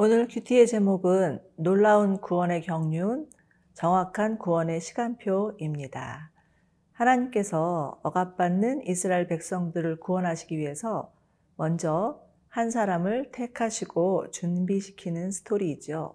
오늘 큐티의 제목은 놀라운 구원의 경륜, 정확한 구원의 시간표입니다. 하나님께서 억압받는 이스라엘 백성들을 구원하시기 위해서 먼저 한 사람을 택하시고 준비시키는 스토리이죠.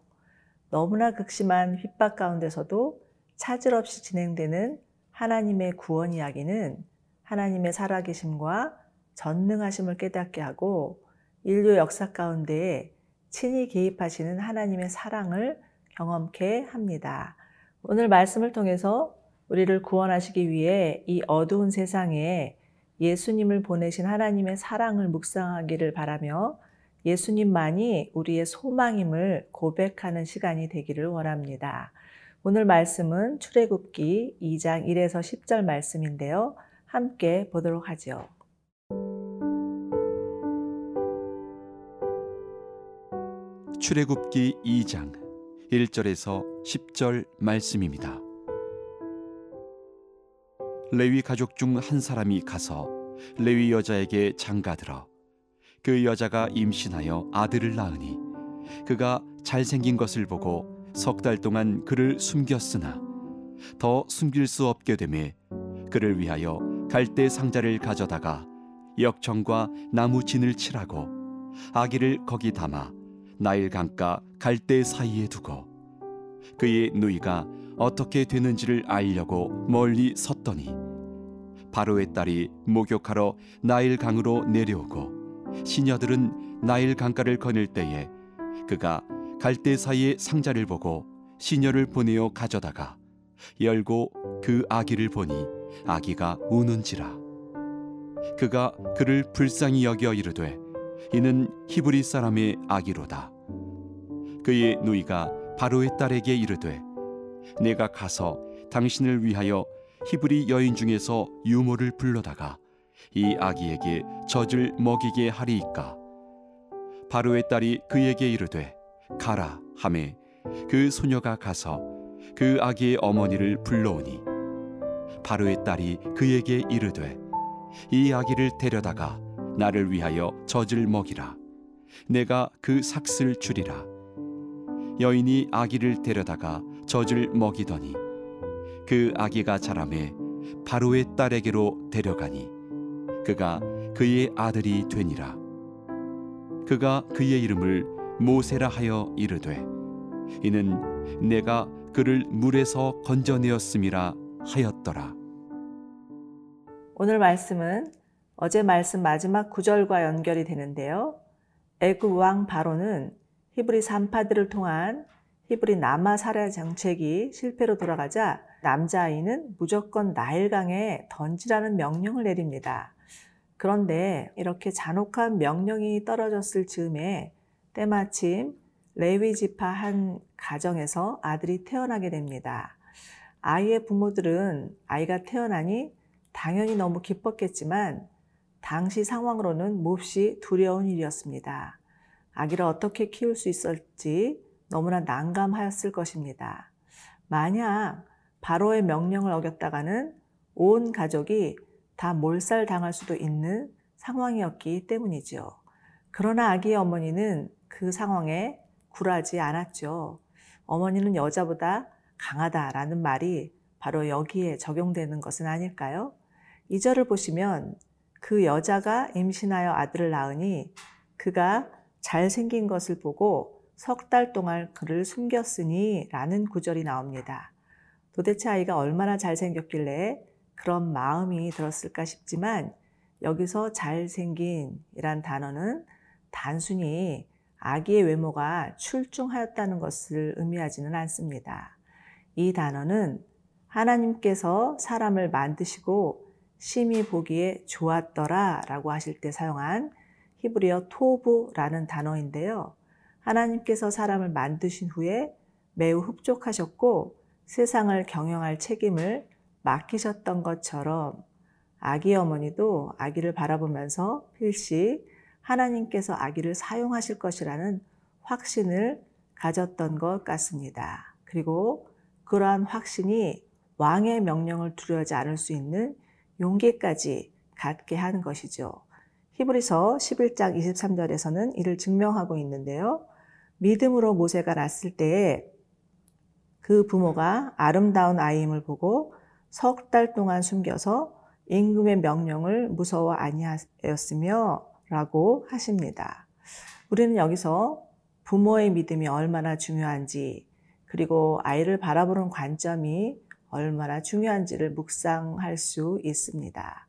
너무나 극심한 핍박 가운데서도 차질 없이 진행되는 하나님의 구원 이야기는 하나님의 살아계심과 전능하심을 깨닫게 하고 인류 역사 가운데에 친히 개입하시는 하나님의 사랑을 경험케 합니다. 오늘 말씀을 통해서 우리를 구원하시기 위해 이 어두운 세상에 예수님을 보내신 하나님의 사랑을 묵상하기를 바라며 예수님만이 우리의 소망임을 고백하는 시간이 되기를 원합니다. 오늘 말씀은 출애굽기 2장 1에서 10절 말씀인데요. 함께 보도록 하죠. 출애굽기 2장 1절에서 10절 말씀입니다. 레위 가족 중 한 사람이 가서 레위 여자에게 장가들어 그 여자가 임신하여 아들을 낳으니 그가 잘생긴 것을 보고 석 달 동안 그를 숨겼으나 더 숨길 수 없게 되매 그를 위하여 갈대 상자를 가져다가 역청과 나무 진을 칠하고 아기를 거기 담아 나일 강가 갈대 사이에 두고 그의 누이가 어떻게 되는지를 알려고 멀리 섰더니 바로의 딸이 목욕하러 나일 강으로 내려오고 시녀들은 나일 강가를 거닐 때에 그가 갈대 사이에 상자를 보고 시녀를 보내어 가져다가 열고 그 아기를 보니 아기가 우는지라. 그가 그를 불쌍히 여겨 이르되 이는 히브리 사람의 아기로다. 그의 누이가 바로의 딸에게 이르되 내가 가서 당신을 위하여 히브리 여인 중에서 유모를 불러다가 이 아기에게 젖을 먹이게 하리이까? 바로의 딸이 그에게 이르되 가라 하매 그 소녀가 가서 그 아기의 어머니를 불러오니. 바로의 딸이 그에게 이르되 이 아기를 데려다가 나를 위하여 젖을 먹이라. 내가 그 삭슬 주리라. 여인이 아기를 데려다가 젖을 먹이더니 그 아기가 자라매 바로의 딸에게로 데려가니 그가 그의 아들이 되니라. 그가 그의 이름을 모세라 하여 이르되 이는 내가 그를 물에서 건져내었음이라 하였더라. 오늘 말씀은 어제 말씀 마지막 구절과 연결이 되는데요. 애굽 왕 바로는 히브리 산파들을 통한 히브리 남아 살해 정책이 실패로 돌아가자 남자아이는 무조건 나일강에 던지라는 명령을 내립니다. 그런데 이렇게 잔혹한 명령이 떨어졌을 즈음에 때마침 레위 지파 한 가정에서 아들이 태어나게 됩니다. 아이의 부모들은 아이가 태어나니 당연히 너무 기뻤겠지만 당시 상황으로는 몹시 두려운 일이었습니다. 아기를 어떻게 키울 수 있을지 너무나 난감하였을 것입니다. 만약 바로의 명령을 어겼다가는 온 가족이 다 몰살 당할 수도 있는 상황이었기 때문이죠. 그러나 아기의 어머니는 그 상황에 굴하지 않았죠. 어머니는 여자보다 강하다라는 말이 바로 여기에 적용되는 것은 아닐까요? 이 절을 보시면 그 여자가 임신하여 아들을 낳으니 그가 잘생긴 것을 보고 석 달 동안 그를 숨겼으니 라는 구절이 나옵니다. 도대체 아이가 얼마나 잘생겼길래 그런 마음이 들었을까 싶지만 여기서 잘생긴 이란 단어는 단순히 아기의 외모가 출중하였다는 것을 의미하지는 않습니다. 이 단어는 하나님께서 사람을 만드시고 심히 보기에 좋았더라 라고 하실 때 사용한 히브리어 토브라는 단어인데요. 하나님께서 사람을 만드신 후에 매우 흡족하셨고 세상을 경영할 책임을 맡기셨던 것처럼 아기 어머니도 아기를 바라보면서 필시 하나님께서 아기를 사용하실 것이라는 확신을 가졌던 것 같습니다. 그리고 그러한 확신이 왕의 명령을 두려워하지 않을 수 있는 용기까지 갖게 한 것이죠. 히브리서 11장 23절에서는 이를 증명하고 있는데요. 믿음으로 모세가 낳았을 때에 그 부모가 아름다운 아이임을 보고 석 달 동안 숨겨서 임금의 명령을 무서워 아니하였으며 라고 하십니다. 우리는 여기서 부모의 믿음이 얼마나 중요한지 그리고 아이를 바라보는 관점이 얼마나 중요한지를 묵상할 수 있습니다.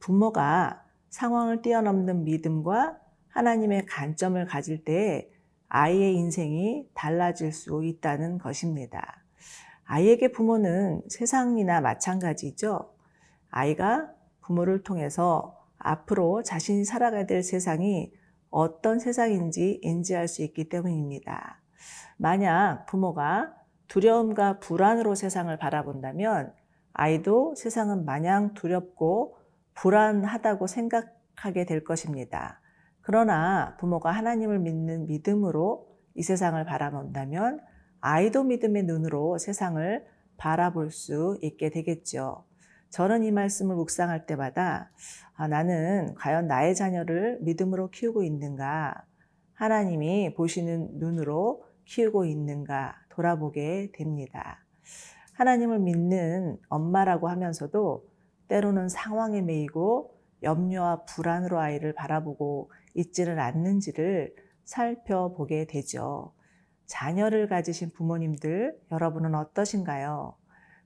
부모가 상황을 뛰어넘는 믿음과 하나님의 관점을 가질 때 아이의 인생이 달라질 수 있다는 것입니다. 아이에게 부모는 세상이나 마찬가지죠. 아이가 부모를 통해서 앞으로 자신이 살아가야 될 세상이 어떤 세상인지 인지할 수 있기 때문입니다. 만약 부모가 두려움과 불안으로 세상을 바라본다면 아이도 세상은 마냥 두렵고 불안하다고 생각하게 될 것입니다. 그러나 부모가 하나님을 믿는 믿음으로 이 세상을 바라본다면 아이도 믿음의 눈으로 세상을 바라볼 수 있게 되겠죠. 저는 이 말씀을 묵상할 때마다 아, 나는 과연 나의 자녀를 믿음으로 키우고 있는가? 하나님이 보시는 눈으로 키우고 있는가 돌아보게 됩니다. 하나님을 믿는 엄마라고 하면서도 때로는 상황에 매이고 염려와 불안으로 아이를 바라보고 있지는 않는지를 살펴보게 되죠. 자녀를 가지신 부모님들, 여러분은 어떠신가요?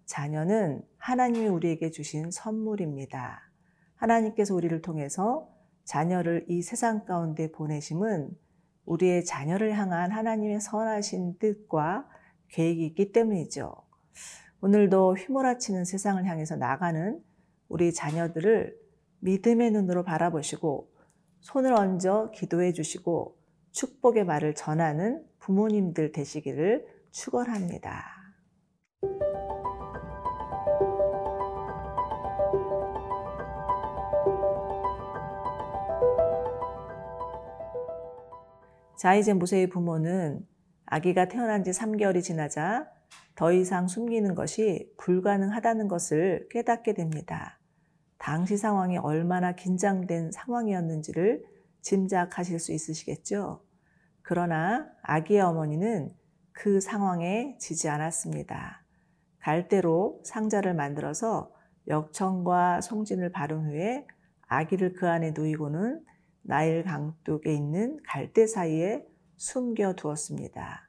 자녀는 하나님이 우리에게 주신 선물입니다. 하나님께서 우리를 통해서 자녀를 이 세상 가운데 보내심은 우리의 자녀를 향한 하나님의 선하신 뜻과 계획이 있기 때문이죠. 오늘도 휘몰아치는 세상을 향해서 나가는 우리 자녀들을 믿음의 눈으로 바라보시고 손을 얹어 기도해 주시고 축복의 말을 전하는 부모님들 되시기를 축원합니다. 자, 이제 모세의 부모는 아기가 태어난 지 3개월이 지나자 더 이상 숨기는 것이 불가능하다는 것을 깨닫게 됩니다. 당시 상황이 얼마나 긴장된 상황이었는지를 짐작하실 수 있으시겠죠? 그러나 아기의 어머니는 그 상황에 지지 않았습니다. 갈대로 상자를 만들어서 역청과 송진을 바른 후에 아기를 그 안에 누이고는 나일 강둑에 있는 갈대 사이에 숨겨 두었습니다.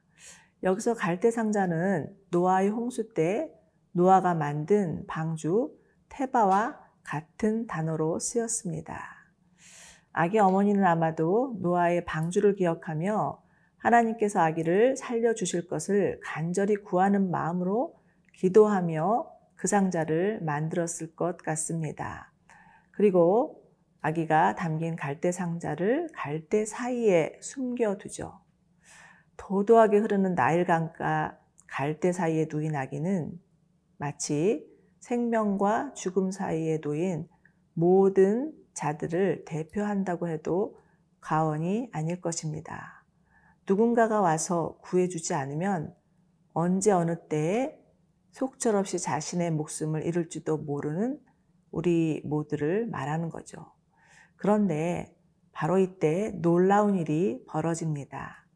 여기서 갈대 상자는 노아의 홍수 때 노아가 만든 방주 테바와 같은 단어로 쓰였습니다. 아기 어머니는 아마도 노아의 방주를 기억하며 하나님께서 아기를 살려주실 것을 간절히 구하는 마음으로 기도하며 그 상자를 만들었을 것 같습니다. 그리고 아기가 담긴 갈대 상자를 갈대 사이에 숨겨두죠. 도도하게 흐르는 나일강가 갈대 사이에 누인 아기는 마치 생명과 죽음 사이에 놓인 모든 자들을 대표한다고 해도 과언이 아닐 것입니다. 누군가가 와서 구해주지 않으면 언제 어느 때에 속절없이 자신의 목숨을 잃을지도 모르는 우리 모두를 말하는 거죠. 그런데 바로 이때 놀라운 일이 벌어집니다.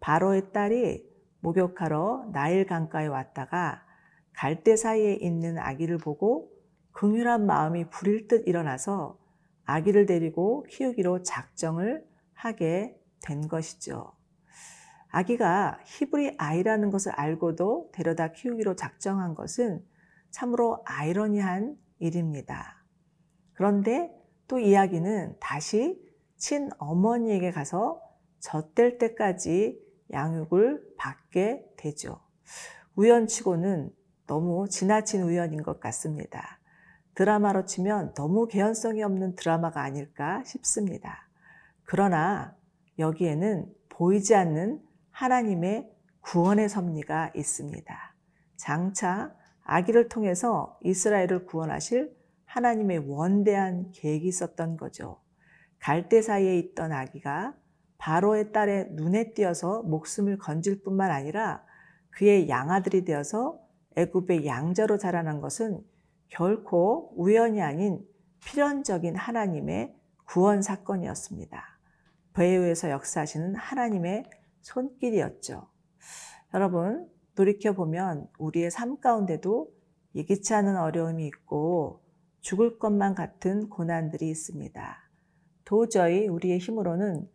바로의 딸이 목욕하러 나일 강가에 왔다가 갈대 사이에 있는 아기를 보고 긍휼한 마음이 부릴 듯 일어나서 아기를 데리고 키우기로 작정을 하게 된 것이죠. 아기가 히브리 아이라는 것을 알고도 데려다 키우기로 작정한 것은 참으로 아이러니한 일입니다. 그런데 또 이야기는 다시 친어머니에게 가서 젖될 때까지 양육을 받게 되죠. 우연치고는 너무 지나친 우연인 것 같습니다. 드라마로 치면 너무 개연성이 없는 드라마가 아닐까 싶습니다. 그러나 여기에는 보이지 않는 하나님의 구원의 섭리가 있습니다. 장차 아기를 통해서 이스라엘을 구원하실 하나님의 원대한 계획이 있었던 거죠. 갈대 사이에 있던 아기가 바로의 딸의 눈에 띄어서 목숨을 건질 뿐만 아니라 그의 양아들이 되어서 애굽의 양자로 자라난 것은 결코 우연이 아닌 필연적인 하나님의 구원 사건이었습니다. 배후에서 역사하시는 하나님의 손길이었죠. 여러분, 돌이켜보면 우리의 삶 가운데도 예기치 않은 어려움이 있고 죽을 것만 같은 고난들이 있습니다. 도저히 우리의 힘으로는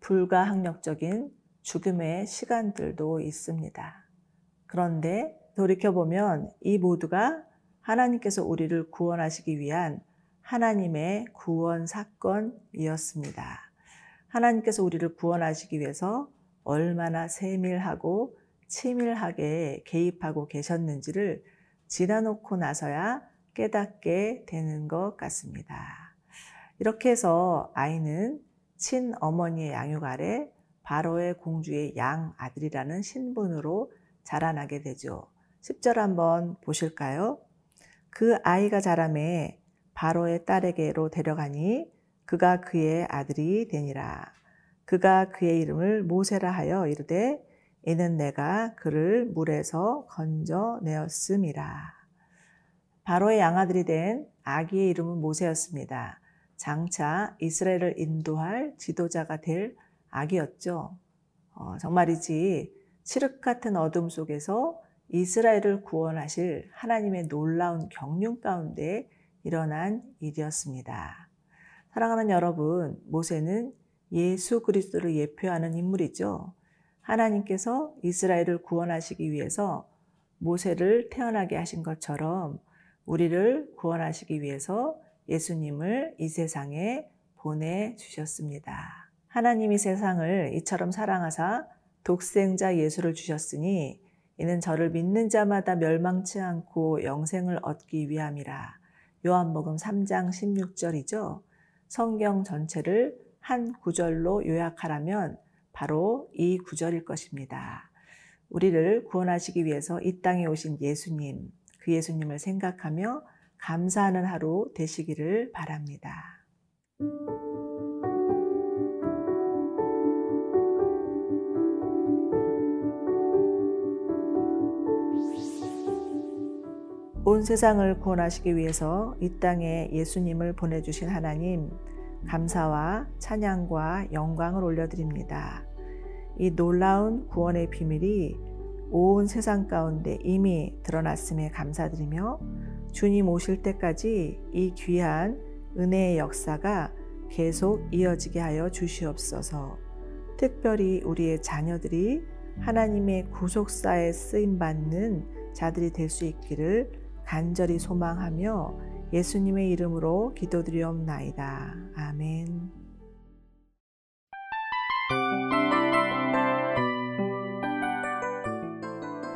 불가항력적인 죽음의 시간들도 있습니다. 그런데 돌이켜보면 이 모두가 하나님께서 우리를 구원하시기 위한 하나님의 구원 사건이었습니다. 하나님께서 우리를 구원하시기 위해서 얼마나 세밀하고 치밀하게 개입하고 계셨는지를 지나놓고 나서야 깨닫게 되는 것 같습니다. 이렇게 해서 아이는 친어머니의 양육 아래 바로의 공주의 양 아들이라는 신분으로 자라나게 되죠. 10절 한번 보실까요? 그 아이가 자라매 바로의 딸에게로 데려가니 그가 그의 아들이 되니라. 그가 그의 이름을 모세라 하여 이르되 이는 내가 그를 물에서 건져내었음이라. 바로의 양아들이 된 아기의 이름은 모세였습니다. 장차 이스라엘을 인도할 지도자가 될 아기였죠. 어, 정말이지 칠흑 같은 어둠 속에서 이스라엘을 구원하실 하나님의 놀라운 경륜 가운데 일어난 일이었습니다. 사랑하는 여러분, 모세는 예수 그리스도를 예표하는 인물이죠. 하나님께서 이스라엘을 구원하시기 위해서 모세를 태어나게 하신 것처럼 우리를 구원하시기 위해서 예수님을 이 세상에 보내주셨습니다. 하나님이 세상을 이처럼 사랑하사 독생자 예수를 주셨으니 이는 저를 믿는 자마다 멸망치 않고 영생을 얻기 위함이라. 요한복음 3장 16절이죠. 성경 전체를 한 구절로 요약하라면 바로 이 구절일 것입니다. 우리를 구원하시기 위해서 이 땅에 오신 예수님, 그 예수님을 생각하며 감사하는 하루 되시기를 바랍니다. 온 세상을 구원하시기 위해서 이 땅에 예수님을 보내주신 하나님, 감사와 찬양과 영광을 올려드립니다. 이 놀라운 구원의 비밀이 온 세상 가운데 이미 드러났음에 감사드리며 주님 오실 때까지 이 귀한 은혜의 역사가 계속 이어지게 하여 주시옵소서. 특별히 우리의 자녀들이 하나님의 구속사에 쓰임 받는 자들이 될 수 있기를 간절히 소망하며 예수님의 이름으로 기도드리옵나이다. 아멘.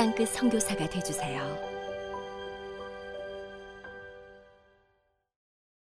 땅끝 선교사가 되주세요.